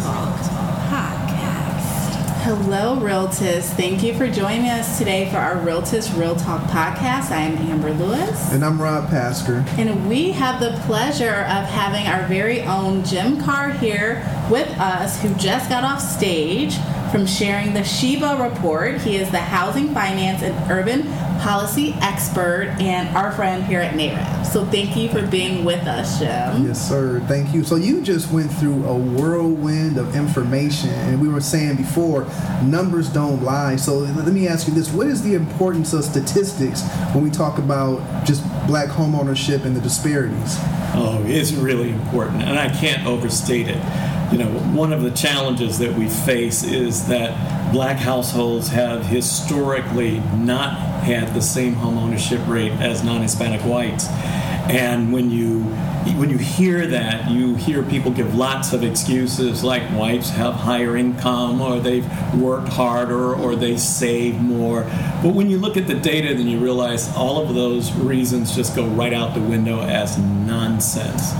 Talk Podcast. Hello, Realtors. Thank you for joining us today for our Realtors Real Talk Podcast. I am Amber Lewis. And I'm Rob Pasker. And we have the pleasure of having our very own Jim Carr here with us, who just got off stage from sharing the SHIBA report. He is the housing, finance, and urban policy expert and our friend here at NAREB. So thank you for being with us, Jim. Yes, sir. Thank you. So you just went through a whirlwind of information, and we were saying before, numbers don't lie. So let me ask you this: What is the importance of statistics when we talk about just black homeownership and the disparities? Oh, it's really important, and I can't overstate it. You know, one of the challenges that we face is that black households have historically not had the same home ownership rate as non-Hispanic whites. And when you when you hear that, you hear people give lots of excuses like whites have higher income or they've worked harder or they save more. But when you look at the data, then you realize all of those reasons just go right out the window as nonsense.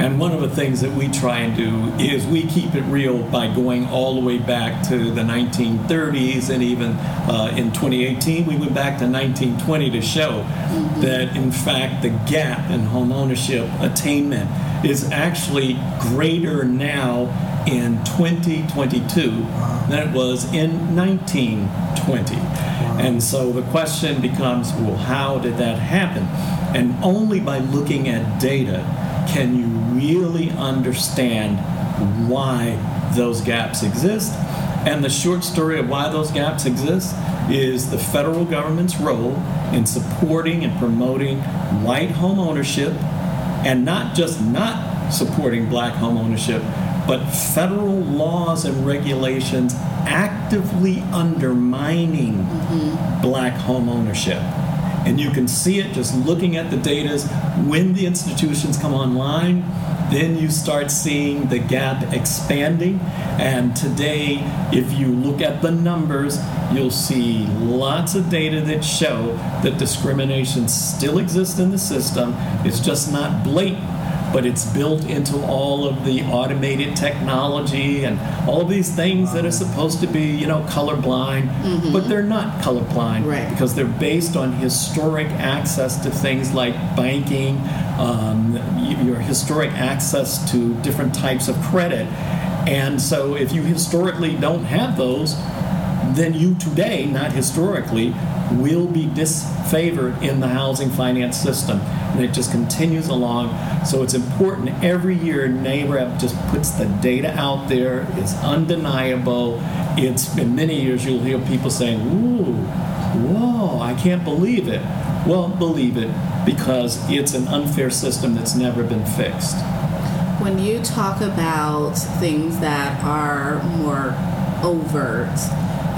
And one of the things that we try and do is we keep it real by going all the way back to the 1930s and even uh, in 2018 we went back to 1920 to show mm-hmm. that in fact the gap in home ownership attainment is actually greater now in 2022 than it was in 1920. And so the question becomes well, how did that happen? And only by looking at data can you really understand why those gaps exist. And the short story of why those gaps exist is the federal government's role in supporting and promoting white home ownership and not just not supporting black home ownership, but federal laws and regulations actively undermining mm-hmm. black home ownership. And you can see it just looking at the data when the institutions come online. Then you start seeing the gap expanding. And today, if you look at the numbers, you'll see lots of data that show that discrimination still exists in the system. It's just not blatant but it's built into all of the automated technology and all these things that are supposed to be, you know, colorblind, mm-hmm. but they're not colorblind right. because they're based on historic access to things like banking, um, your historic access to different types of credit. And so if you historically don't have those, then you today, not historically, will be disfavored in the housing finance system. And it just continues along. So it's important every year NAREB just puts the data out there. It's undeniable. It's been many years you'll hear people saying, ooh, whoa, I can't believe it. Well, believe it because it's an unfair system that's never been fixed. When you talk about things that are more overt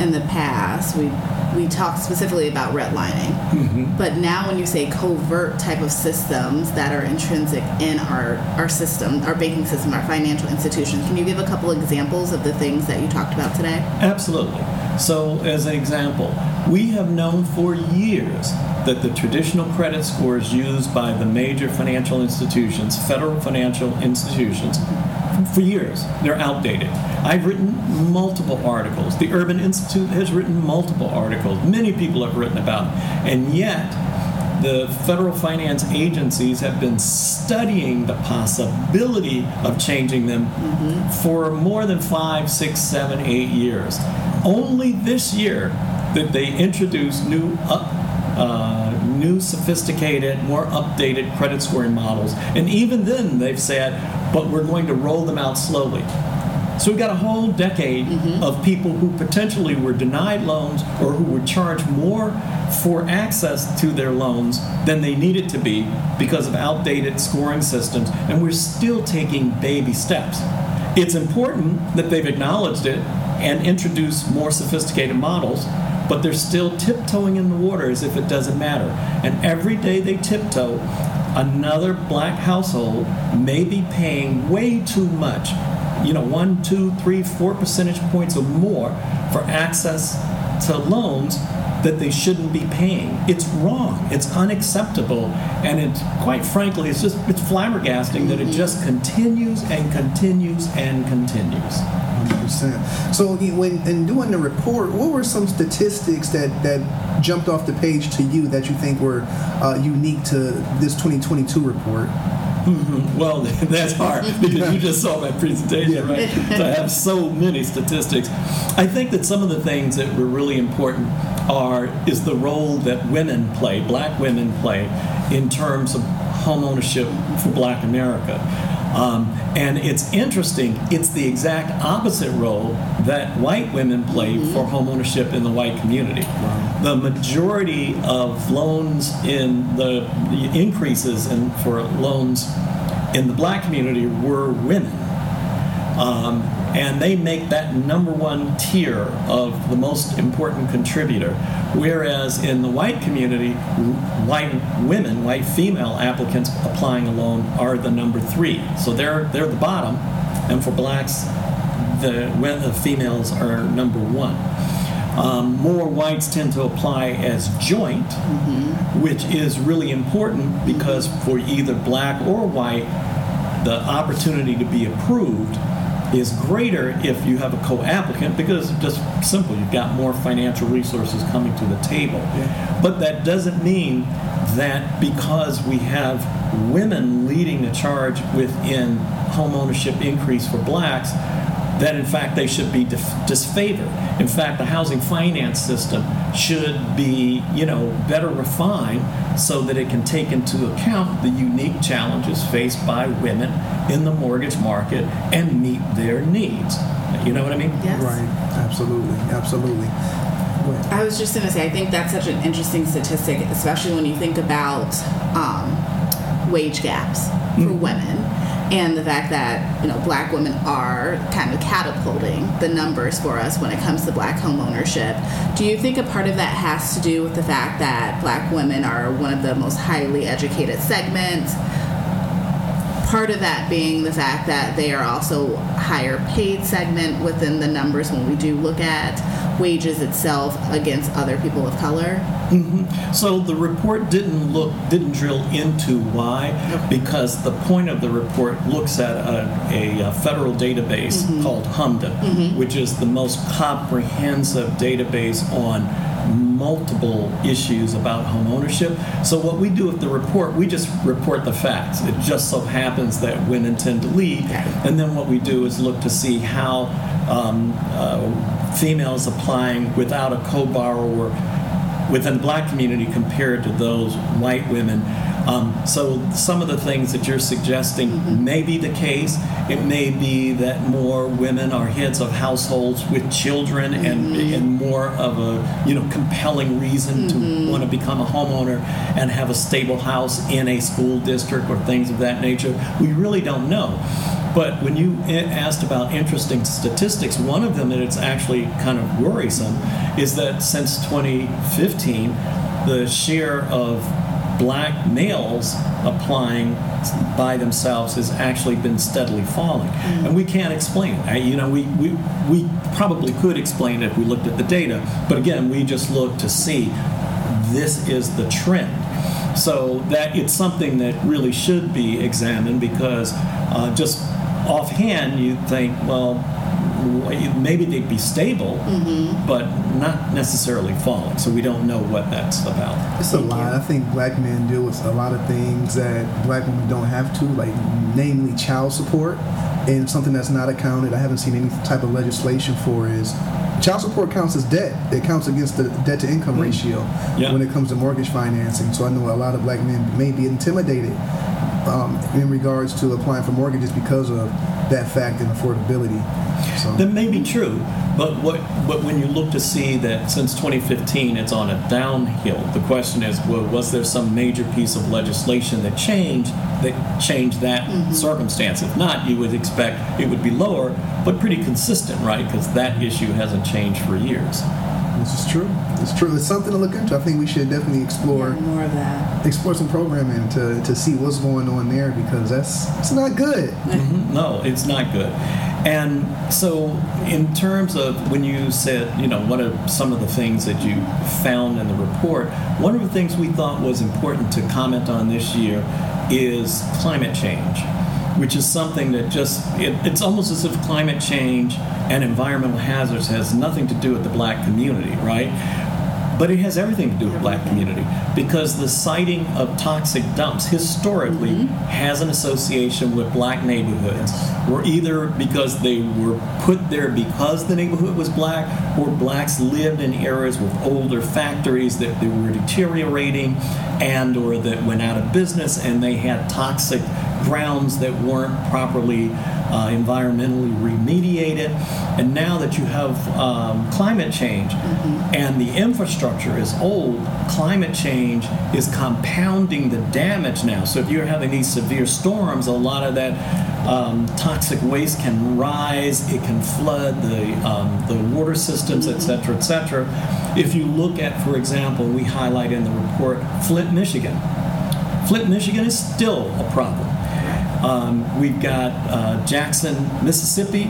in the past, we we talked specifically about redlining. Mm-hmm. But now, when you say covert type of systems that are intrinsic in our, our system, our banking system, our financial institutions, can you give a couple examples of the things that you talked about today? Absolutely. So, as an example, we have known for years that the traditional credit scores used by the major financial institutions, federal financial institutions, for years, they're outdated. I've written multiple articles. The Urban Institute has written multiple articles. Many people have written about it. And yet, the federal finance agencies have been studying the possibility of changing them mm-hmm. for more than five, six, seven, eight years. Only this year that they introduced new up, uh, new, sophisticated, more updated credit scoring models. And even then, they've said, but we're going to roll them out slowly. So we've got a whole decade mm-hmm. of people who potentially were denied loans or who were charged more for access to their loans than they needed to be because of outdated scoring systems, and we're still taking baby steps. It's important that they've acknowledged it and introduced more sophisticated models, but they're still tiptoeing in the water as if it doesn't matter. And every day they tiptoe, another black household may be paying way too much you know, one, two, three, four percentage points or more for access to loans that they shouldn't be paying. It's wrong. It's unacceptable, and it, quite frankly, it's just it's flabbergasting that it just mm-hmm. continues and continues and continues. 100%. So when in doing the report, what were some statistics that that jumped off the page to you that you think were uh, unique to this 2022 report? Mm-hmm. Well, that's hard because you just saw my presentation, right? So I have so many statistics. I think that some of the things that were really important are is the role that women play, black women play, in terms of home ownership for Black America. Um, and it's interesting, it's the exact opposite role that white women play for home ownership in the white community. The majority of loans in the, the increases in, for loans in the black community were women. Um, and they make that number one tier of the most important contributor. Whereas in the white community, white women, white female applicants applying alone are the number three. So they're they're the bottom, and for blacks, the, females are number one. Um, more whites tend to apply as joint, which is really important because for either black or white, the opportunity to be approved is greater if you have a co-applicant because just simple you've got more financial resources coming to the table. But that doesn't mean that because we have women leading the charge within home ownership increase for blacks that in fact they should be dif- disfavored. In fact, the housing finance system should be, you know, better refined so that it can take into account the unique challenges faced by women in the mortgage market and meet their needs. You know what I mean? Yes. Right. Absolutely. Absolutely. I was just going to say, I think that's such an interesting statistic, especially when you think about um, wage gaps for women and the fact that you know black women are kind of catapulting the numbers for us when it comes to black home ownership. Do you think a part of that has to do with the fact that black women are one of the most highly educated segments? part of that being the fact that they are also higher paid segment within the numbers when we do look at wages itself against other people of color. Mm-hmm. So the report didn't look, didn't drill into why, because the point of the report looks at a, a, federal database mm-hmm. called HMDA, mm-hmm. which is the most comprehensive database on multiple issues about home ownership. So what we do with the report, we just report the facts. It just so happens that women tend to lead, and then what we do is look to see how um, uh, females applying without a co-borrower within the black community compared to those white women. Um, so some of the things that you're suggesting mm-hmm. may be the case. It may be that more women are heads of households with children and, mm-hmm. and more of a you know compelling reason to mm-hmm. want to become a homeowner and have a stable house in a school district or things of that nature. We really don't know. But when you asked about interesting statistics, one of them that it's actually kind of worrisome is that since 2015, the share of black males applying by themselves has actually been steadily falling. And we can't explain it. I- You know, we, we, we probably could explain it if we looked at the data, but again, we just look to see this is the trend. So that it's something that really should be examined because uh, just offhand you think, well, maybe they'd be stable, but not necessarily falling. So we don't know what that's about. It's a lot. I think black men deal with a lot of things that black women don't have to, like namely child support, and something that's not accounted. I haven't seen any type of legislation for is child support counts as debt. It counts against the debt to income ratio Yeah. when it comes to mortgage financing. So I know a lot of black men may be intimidated um, in regards to applying for mortgages because of that fact and affordability. So That may be true, but what but when you look to see that since 2015 it's on a downhill, the question is, well, was there some major piece of legislation that changed that changed that circumstance? If not, you would expect it would be lower, but pretty consistent, right? Because that issue hasn't changed for years. This is true. It's true. It's something to look into. I think we should definitely explore Yeah, more of that. explore some programming to, to see what's going on there because that's it's not good. Mhm. No, it's not good. And so, in terms of when you said, you know, what are some of the things that you found in the report, one of the things we thought was important to comment on this year is climate change, which is something that just, it, it's almost as if climate change and environmental hazards has nothing to do with the black community, right? But it has everything to do with black community because the siting of toxic dumps historically mm-hmm. has an association with black neighborhoods, or either because they were put there because the neighborhood was black, or blacks lived in areas with older factories that they were deteriorating and or that went out of business and they had toxic grounds that weren't properly uh, environmentally remediated. And now that you have um, climate change and the infrastructure is old, climate change is compounding the damage now. So if you're having these severe storms, a lot of that um, toxic waste can rise, it can flood the, um, the water systems, et cetera, et cetera. If you look at, for example, we highlight in the report Flint, Michigan. Flint, Michigan is still a problem. Um, we've got uh, Jackson, Mississippi,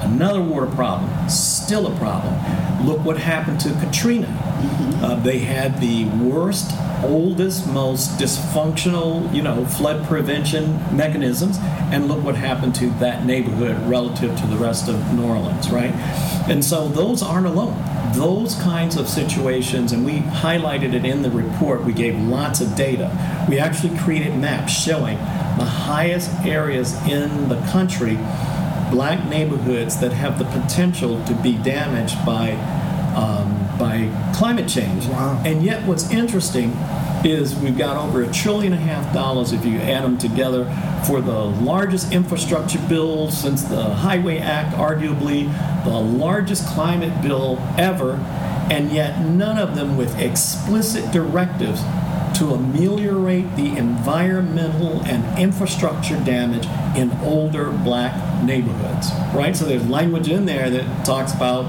another water problem, still a problem. Look what happened to Katrina. Uh, they had the worst, oldest, most dysfunctional, you know, flood prevention mechanisms, and look what happened to that neighborhood relative to the rest of New Orleans, right? And so those aren't alone those kinds of situations, and we highlighted it in the report, we gave lots of data. We actually created maps showing the highest areas in the country, black neighborhoods that have the potential to be damaged by, um, by climate change. Wow. And yet, what's interesting is we've got over a trillion and a half dollars if you add them together for the largest infrastructure bill since the Highway Act, arguably the largest climate bill ever, and yet none of them with explicit directives to ameliorate the environmental and infrastructure damage in older black neighborhoods, right? So there's language in there that talks about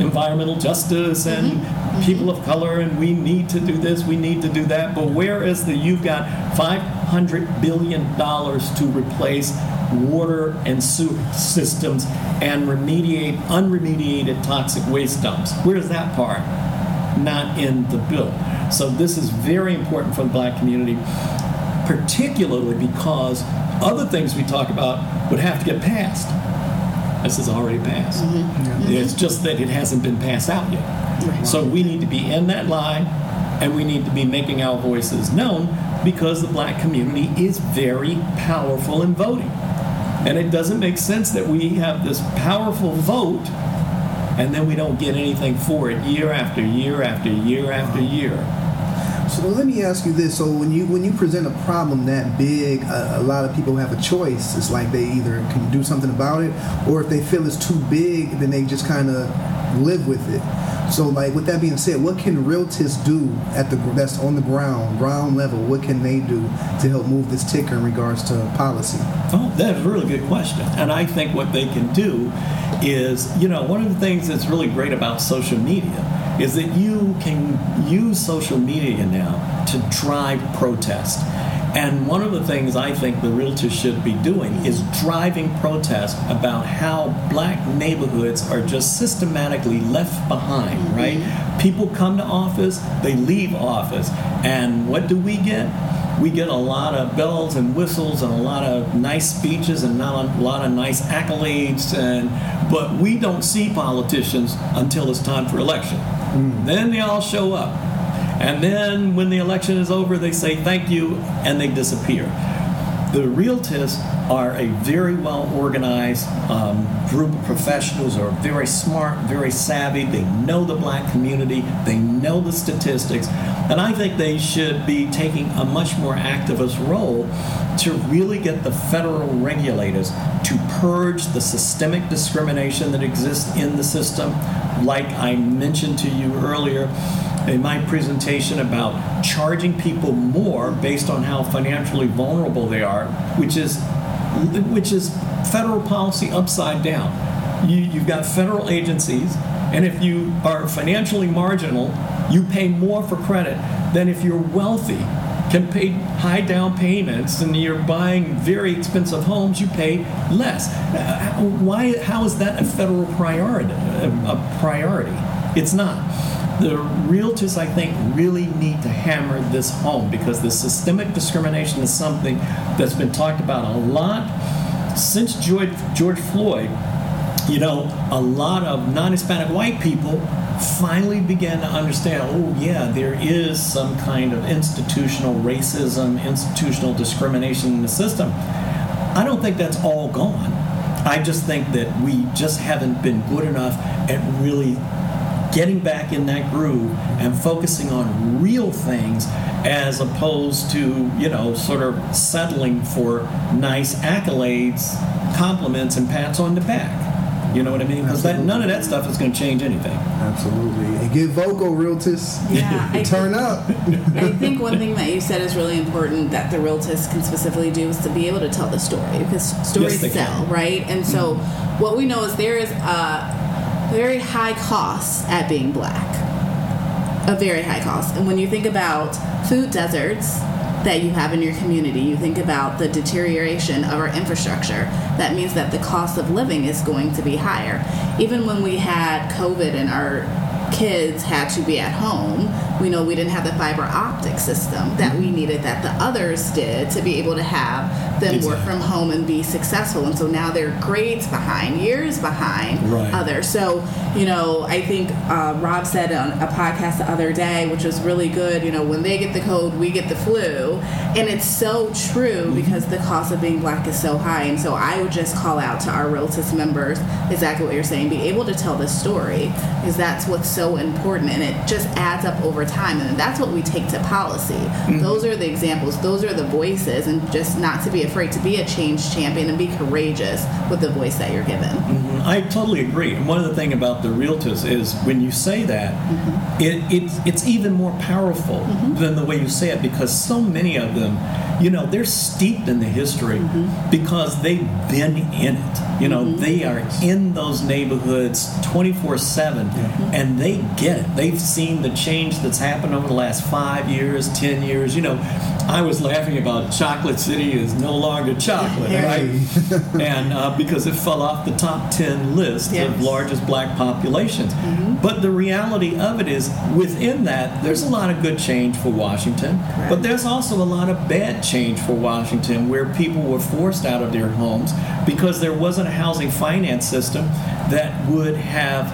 environmental justice and mm-hmm. Mm-hmm. people of color and we need to do this, we need to do that. But where is the you've got 500 billion dollars to replace water and sewer systems and remediate unremediated toxic waste dumps? Where's that part? Not in the bill. So this is very important for the black community, particularly because other things we talk about would have to get passed. This is already passed. Mm-hmm. It's just that it hasn't been passed out yet. So we need to be in that line and we need to be making our voices known because the black community is very powerful in voting. And it doesn't make sense that we have this powerful vote and then we don't get anything for it year after year after year after year. So let me ask you this: So when you when you present a problem that big, a, a lot of people have a choice. It's like they either can do something about it, or if they feel it's too big, then they just kind of live with it. So, like with that being said, what can realtists do at the that's on the ground, ground level? What can they do to help move this ticker in regards to policy? Oh, that's a really good question. And I think what they can do is, you know, one of the things that's really great about social media is that you can use social media now to drive protest. And one of the things I think the realtors should be doing is driving protest about how black neighborhoods are just systematically left behind, mm-hmm. right? People come to office, they leave office, and what do we get? We get a lot of bells and whistles and a lot of nice speeches and not a lot of nice accolades, and but we don't see politicians until it's time for election. Mm. Then they all show up. And then when the election is over, they say thank you and they disappear. The realtists are a very well organized um, group of professionals who are very smart, very savvy. They know the black community, they know the statistics, and I think they should be taking a much more activist role to really get the federal regulators to purge the systemic discrimination that exists in the system. Like I mentioned to you earlier, in my presentation about charging people more based on how financially vulnerable they are, which is which is federal policy upside down. You, you've got federal agencies And if you are financially marginal, you pay more for credit than if you're wealthy, can pay high down payments, and you're buying very expensive homes, you pay less. Why? How is that a federal priority? A priority? It's not. The realtors, I think, really need to hammer this home because the systemic discrimination is something that's been talked about a lot since George, George Floyd you know, a lot of non Hispanic white people finally began to understand oh, yeah, there is some kind of institutional racism, institutional discrimination in the system. I don't think that's all gone. I just think that we just haven't been good enough at really getting back in that groove and focusing on real things as opposed to, you know, sort of settling for nice accolades, compliments, and pats on the back. You know what I mean? Because none of that stuff is going to change anything. Absolutely. And get vocal, realtors. Yeah, I Turn think- up. I think one thing that you said is really important that the realtors can specifically do is to be able to tell the story because stories they can. sell, right? And so mm-hmm. what we know is there is a very high cost at being black, a very high cost. And when you think about food deserts that you have in your community, you think about the deterioration of our infrastructure. That means that the cost of living is going to be higher. Even when we had COVID and our kids had to be at home, we know we didn't have the fiber optic system that we needed that the others did to be able to have them work from home and be successful. And so now they're grades behind, years behind Right. others. So, you know, I think uh, Rob said on a podcast the other day, which was really good, you know, when they get the code, we get the flu. And it's so true because the cost of being black is so high. And so I would just call out to our Realtors members exactly what you're saying. Be able to tell the story because that's what's so important. And it just adds up over time. And that's what we take to policy. Those are the examples, those are the voices. And just not to be afraid to be a change champion and be courageous with the voice that you're given. I totally agree. And one of the things about the realtors is when you say that, mm-hmm. it, it's, it's even more powerful mm-hmm. than the way you say it because so many of them, you know, they're steeped in the history mm-hmm. because they've been in it. You know, they are in those neighborhoods 24 7 and they get it. They've seen the change that's happened over the last five years, 10 years. You know, I was laughing about Chocolate City is no longer chocolate, right? and uh, because it fell off the top 10 list Yes. of largest black populations. But the reality of it is, within that, there's a lot of good change for Washington, but there's also a lot of bad change for Washington where people were forced out of their homes because there wasn't a housing finance system that would have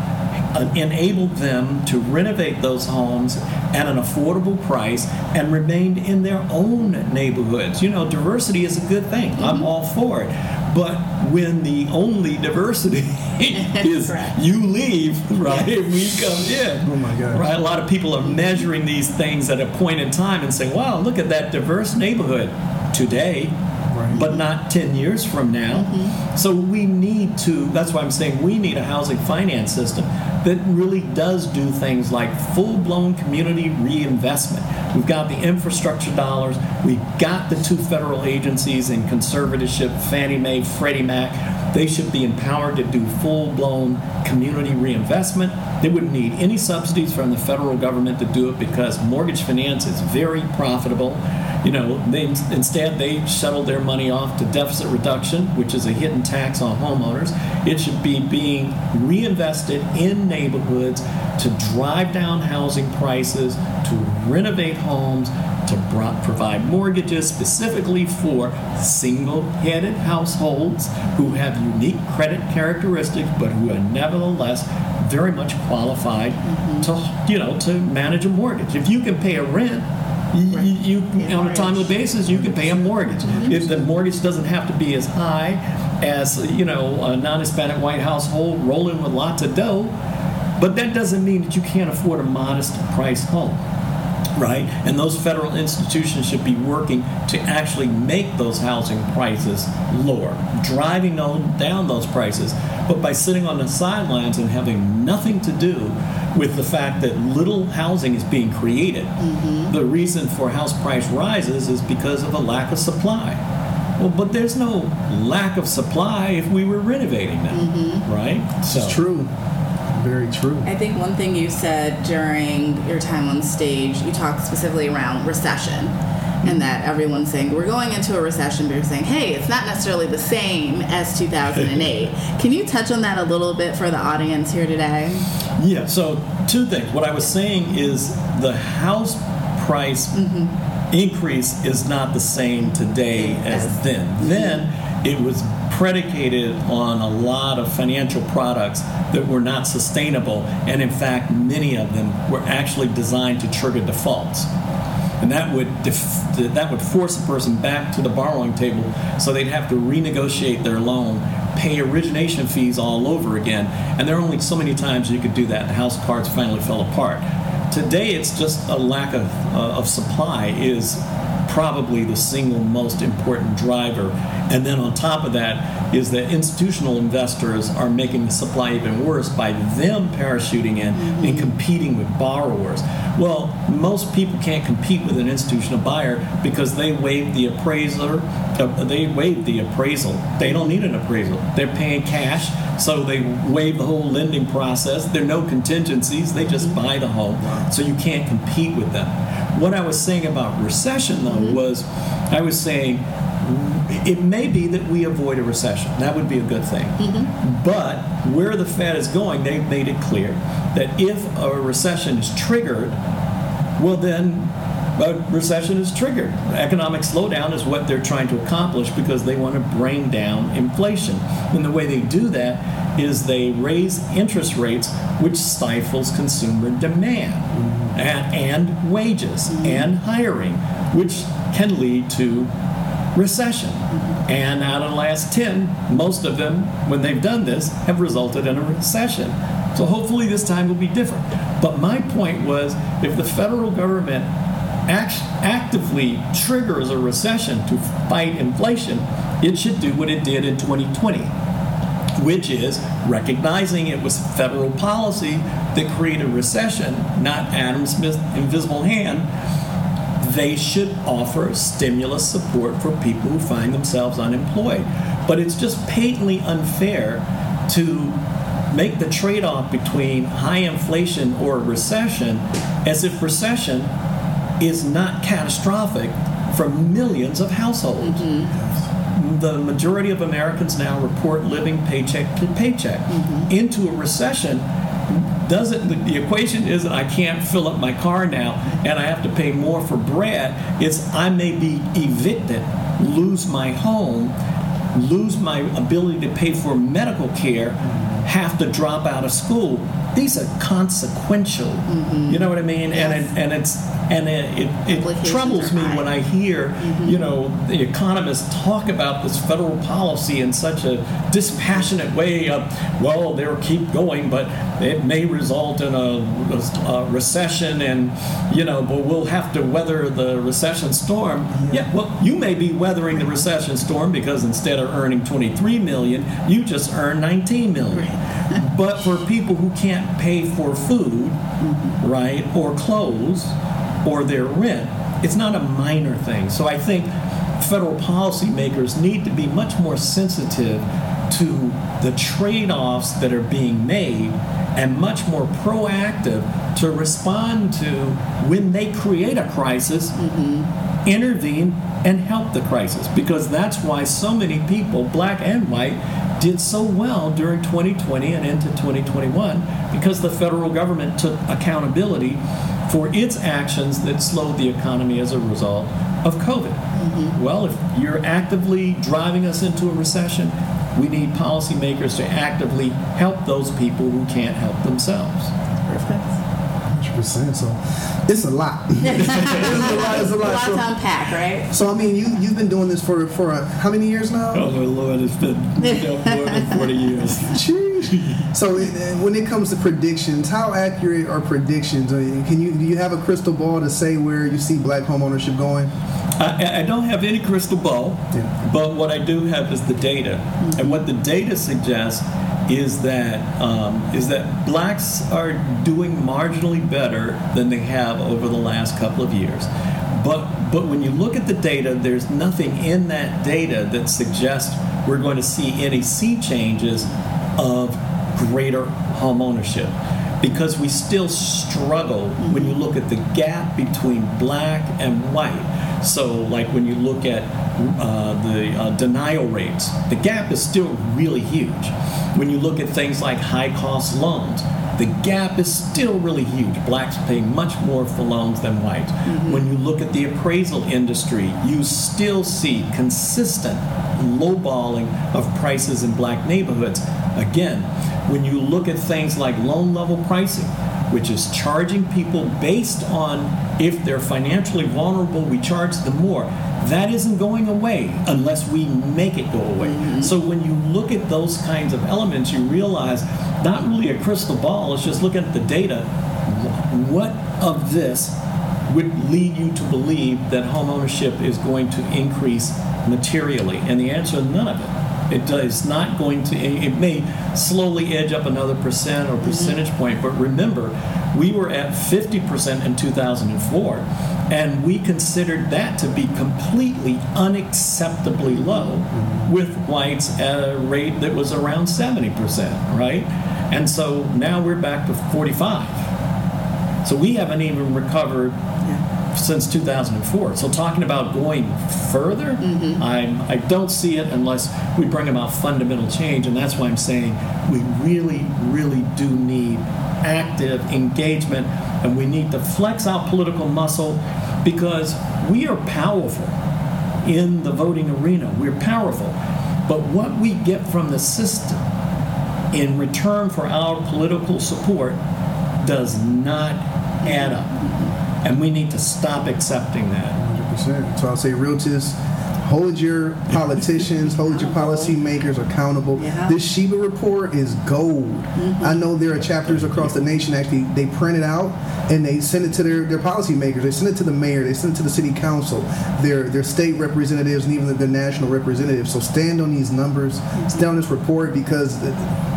uh, enabled them to renovate those homes at an affordable price and remained in their own neighborhoods. You know, diversity is a good thing. I'm all for it. But when the only diversity is Correct. you leave, right, we come in. Oh my gosh. Right? A lot of people are measuring these things at a point in time and saying, wow, look at that diverse neighborhood today Right. but not 10 years from now. Mm-hmm. So we need to, that's why I'm saying we need a housing finance system that really does do things like full blown community reinvestment. We've got the infrastructure dollars, we've got the two federal agencies in conservatorship, Fannie Mae, Freddie Mac. They should be empowered to do full blown community reinvestment. They wouldn't need any subsidies from the federal government to do it because mortgage finance is very profitable. You know, they instead they shuttle their money off to deficit reduction, which is a hidden tax on homeowners. It should be being reinvested in neighborhoods to drive down housing prices, to renovate homes, to provide mortgages specifically for single-headed households who have unique credit characteristics, but who are nevertheless very much qualified mm-hmm. to, you know, to manage a mortgage. If you can pay a rent, you, you, you on a timely basis, you can pay a mortgage. Mm-hmm. If the mortgage doesn't have to be as high as you know a non-Hispanic white household rolling with lots of dough, but that doesn't mean that you can't afford a modest price home, right? And those federal institutions should be working to actually make those housing prices lower, driving those, down those prices. But by sitting on the sidelines and having nothing to do with the fact that little housing is being created, mm-hmm. the reason for house price rises is because of a lack of supply. Well, but there's no lack of supply if we were renovating them, mm-hmm. right? So It's true. Very true. I think one thing you said during your time on stage, you talked specifically around recession. And that everyone's saying we're going into a recession, but you're saying, hey, it's not necessarily the same as 2008. Can you touch on that a little bit for the audience here today? Yeah, so two things. What I was saying is the house price mm-hmm. increase is not the same today as then. Mm-hmm. Then it was predicated on a lot of financial products that were not sustainable, and in fact, many of them were actually designed to trigger defaults and that would def- that would force a person back to the borrowing table, so they'd have to renegotiate their loan, pay origination fees all over again, and there are only so many times you could do that. The house cards finally fell apart. Today, it's just a lack of uh, of supply is probably the single most important driver. And then on top of that is that institutional investors are making the supply even worse by them parachuting in mm-hmm. and competing with borrowers. Well, most people can't compete with an institutional buyer because they waive the appraiser, uh, they waive the appraisal. They don't need an appraisal. They're paying cash, so they waive the whole lending process. There are no contingencies. They just buy the home. So you can't compete with them. What I was saying about recession, though, mm-hmm. was I was saying it may be that we avoid a recession. That would be a good thing. Mm-hmm. But where the Fed is going, they've made it clear that if a recession is triggered, well, then a recession is triggered. Economic slowdown is what they're trying to accomplish because they want to bring down inflation. And the way they do that is they raise interest rates, which stifles consumer demand mm-hmm. And, and, wages mm-hmm. and hiring, which can lead to recession. And out of the last 10, most of them, when they've done this, have resulted in a recession. So hopefully this time will be different. But my point was if the federal government act- actively triggers a recession to fight inflation, it should do what it did in 2020, which is recognizing it was federal policy that created recession, not Adam Smith's invisible hand they should offer stimulus support for people who find themselves unemployed. But it's just patently unfair to make the trade off between high inflation or recession as if recession is not catastrophic for millions of households. Mm-hmm. The majority of Americans now report living paycheck to paycheck. Mm-hmm. Into a recession, doesn't the equation isn't I can't fill up my car now and I have to pay more for bread. It's I may be evicted, lose my home, lose my ability to pay for medical care, have to drop out of school. These are consequential. Mm-hmm. You know what I mean? Yes. And it, and it's and it, it, it troubles me when I hear, mm-hmm. you know, the economists talk about this federal policy in such a dispassionate way of, well, they'll keep going, but it may result in a, a recession and, you know, but we'll have to weather the recession storm. Yeah. yeah, well, you may be weathering the recession storm because instead of earning 23 million, you just earn 19 million. but for people who can't pay for food, mm-hmm. right, or clothes, or their rent. It's not a minor thing. So I think federal policymakers need to be much more sensitive to the trade offs that are being made and much more proactive to respond to when they create a crisis, mm-hmm. intervene and help the crisis. Because that's why so many people, black and white, did so well during 2020 and into 2021 because the federal government took accountability for its actions that slowed the economy as a result of COVID. Mm-hmm. Well, if you're actively driving us into a recession, we need policymakers to actively help those people who can't help themselves. Perfect. 100%. So it's a lot. it's a lot. It's a lot. A lot so, to unpack, right? So I mean, you you've been doing this for for uh, how many years now? Oh my Lord, it's been more than forty years. so when it comes to predictions, how accurate are predictions? Can you do you have a crystal ball to say where you see black homeownership going? I, I don't have any crystal ball, yeah. but what I do have is the data, mm-hmm. and what the data suggests is that um, is that blacks are doing marginally better than they have over the last couple of years. But but when you look at the data, there's nothing in that data that suggests we're going to see any sea changes of greater home ownership because we still struggle when you look at the gap between black and white. So, like when you look at uh, the uh, denial rates, the gap is still really huge. When you look at things like high cost loans, the gap is still really huge. Blacks pay much more for loans than whites. When you look at the appraisal industry, you still see consistent lowballing of prices in black neighborhoods. Again, when you look at things like loan level pricing, which is charging people based on if they're financially vulnerable, we charge them more. That isn't going away unless we make it go away. Mm-hmm. So when you look at those kinds of elements, you realize not really a crystal ball, it's just looking at the data. What of this would lead you to believe that home ownership is going to increase materially? And the answer is none of it. It is not going to, it may slowly edge up another percent or mm-hmm. percentage point, but remember, we were at 50% in 2004, and we considered that to be completely unacceptably low, mm-hmm. with whites at a rate that was around 70%, right? And so now we're back to 45. So we haven't even recovered since 2004. So talking about going further, mm-hmm. I'm, I don't see it unless we bring about fundamental change, and that's why I'm saying we really, really do need active engagement, and we need to flex our political muscle because we are powerful in the voting arena. We're powerful, but what we get from the system in return for our political support does not add up. And we need to stop accepting that. 100%. So I'll say, realtors, hold your politicians, hold your policymakers accountable. Yeah. This SHIBA report is gold. Mm-hmm. I know there are chapters across the nation actually they print it out and they send it to their, their policymakers. They send it to the mayor. They send it to the city council, their their state representatives, and even their national representatives. So stand on these numbers, mm-hmm. stand on this report because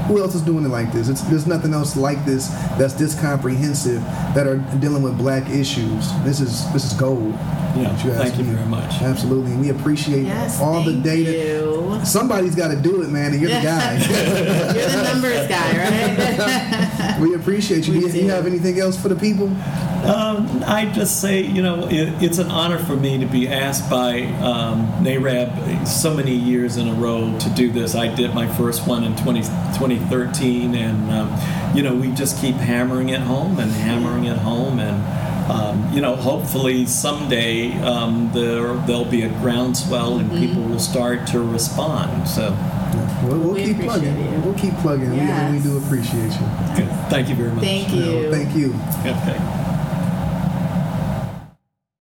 who else is doing it like this? It's, there's nothing else like this that's this comprehensive that are dealing with black issues. This is this is gold. Yeah, you thank you me. very much. Absolutely, and we appreciate Yes, all the data. you. Somebody's got to do it, man, and you're the guy. You're the numbers guy, right? we appreciate you. We do you, do. you have anything else for the people? Um, I just say, you know, it, it's an honor for me to be asked by um, NAREB so many years in a row to do this. I did my first one in 20, 2013, and, um, you know, we just keep hammering it home and hammering it home. And, um, you know, hopefully someday um, there, there'll be a groundswell and people will start to respond. So, We'll, we'll We keep appreciate plugging. you. We'll keep plugging. We- Yes. We, do appreciate you. good. thank you very much. Thank you. Thank you. Okay.